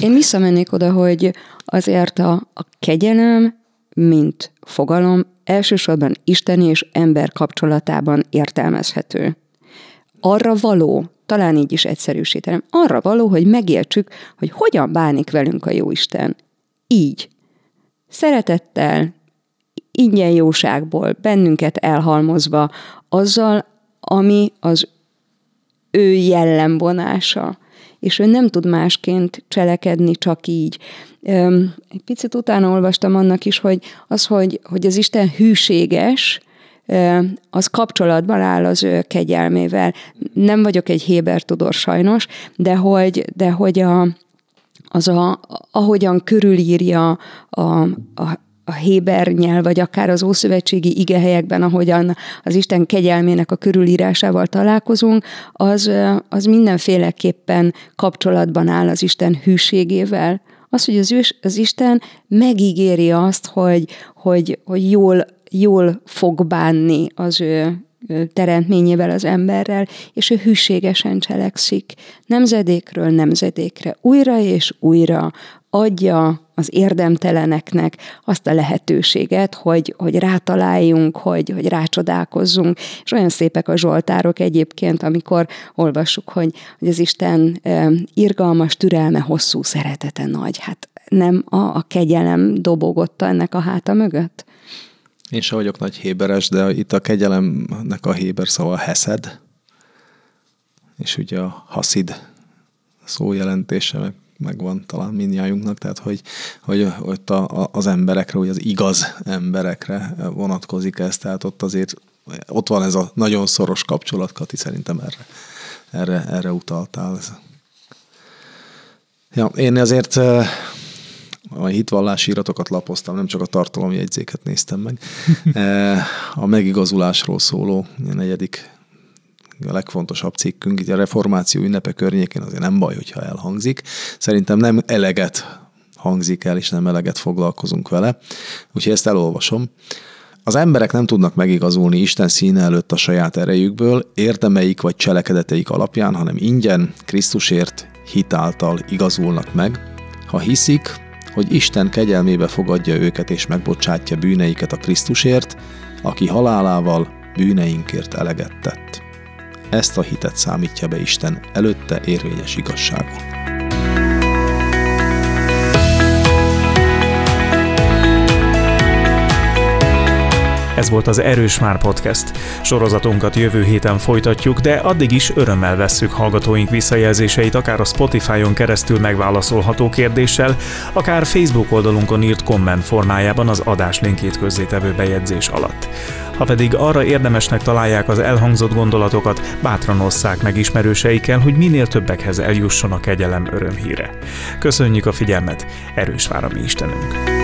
Én visszamennék oda, hogy azért a, a kegyelem, mint fogalom, elsősorban isteni és ember kapcsolatában értelmezhető. Arra való, talán így is egyszerűsítenem, arra való, hogy megértsük, hogy hogyan bánik velünk a Jóisten. Így. Szeretettel, ingyen jóságból, bennünket elhalmozva, azzal, ami az ő jellemvonása, és ő nem tud másként cselekedni, csak így. Egy picit utána olvastam annak is, hogy az, hogy, hogy az Isten hűséges, az kapcsolatban áll az ő kegyelmével. Nem vagyok egy Héber tudor sajnos, de hogy, de hogy a, az a, ahogyan körülírja a, a, a Héber nyelv, vagy akár az ószövetségi igehelyekben, ahogyan az Isten kegyelmének a körülírásával találkozunk, az, az mindenféleképpen kapcsolatban áll az Isten hűségével. Az, hogy az, az Isten megígéri azt, hogy, hogy, hogy jól, jól fog bánni az ő teremtményével, az emberrel, és ő hűségesen cselekszik. Nemzedékről nemzedékre, újra és újra adja az érdemteleneknek azt a lehetőséget, hogy, hogy rátaláljunk, hogy, hogy rácsodálkozzunk. És olyan szépek a zsoltárok egyébként, amikor olvassuk, hogy, hogy az Isten irgalmas, türelme, hosszú szeretete nagy. Hát nem a, a kegyelem dobogott ennek a háta mögött? Én sem vagyok nagy héberes, de itt a kegyelemnek a héber szava heszed, és ugye a haszid szó jelentése meg, megvan talán mindjájunknak, tehát hogy, hogy, hogy a, az emberekre, hogy az igaz emberekre vonatkozik ez, tehát ott azért ott van ez a nagyon szoros kapcsolat, Kati, szerintem erre, erre, erre utaltál. Ja, én azért a hitvallási iratokat lapoztam, nem csak a tartalomjegyzéket néztem meg. A megigazulásról szóló a negyedik a legfontosabb cikkünk, itt a reformáció ünnepe környékén azért nem baj, hogyha elhangzik. Szerintem nem eleget hangzik el, és nem eleget foglalkozunk vele. Úgyhogy ezt elolvasom. Az emberek nem tudnak megigazulni Isten színe előtt a saját erejükből, érdemeik vagy cselekedeteik alapján, hanem ingyen, Krisztusért, hitáltal igazulnak meg. Ha hiszik, hogy Isten kegyelmébe fogadja őket és megbocsátja bűneiket a Krisztusért, aki halálával bűneinkért eleget tett. Ezt a hitet számítja be Isten előtte érvényes igazságon. Ez volt az Erős Már Podcast. Sorozatunkat jövő héten folytatjuk, de addig is örömmel vesszük hallgatóink visszajelzéseit, akár a Spotify-on keresztül megválaszolható kérdéssel, akár Facebook oldalunkon írt komment formájában az adás linkjét közzétevő bejegyzés alatt. Ha pedig arra érdemesnek találják az elhangzott gondolatokat, bátran osszák meg ismerőseikkel, hogy minél többekhez eljusson a kegyelem örömhíre. Köszönjük a figyelmet, erős vár a mi Istenünk!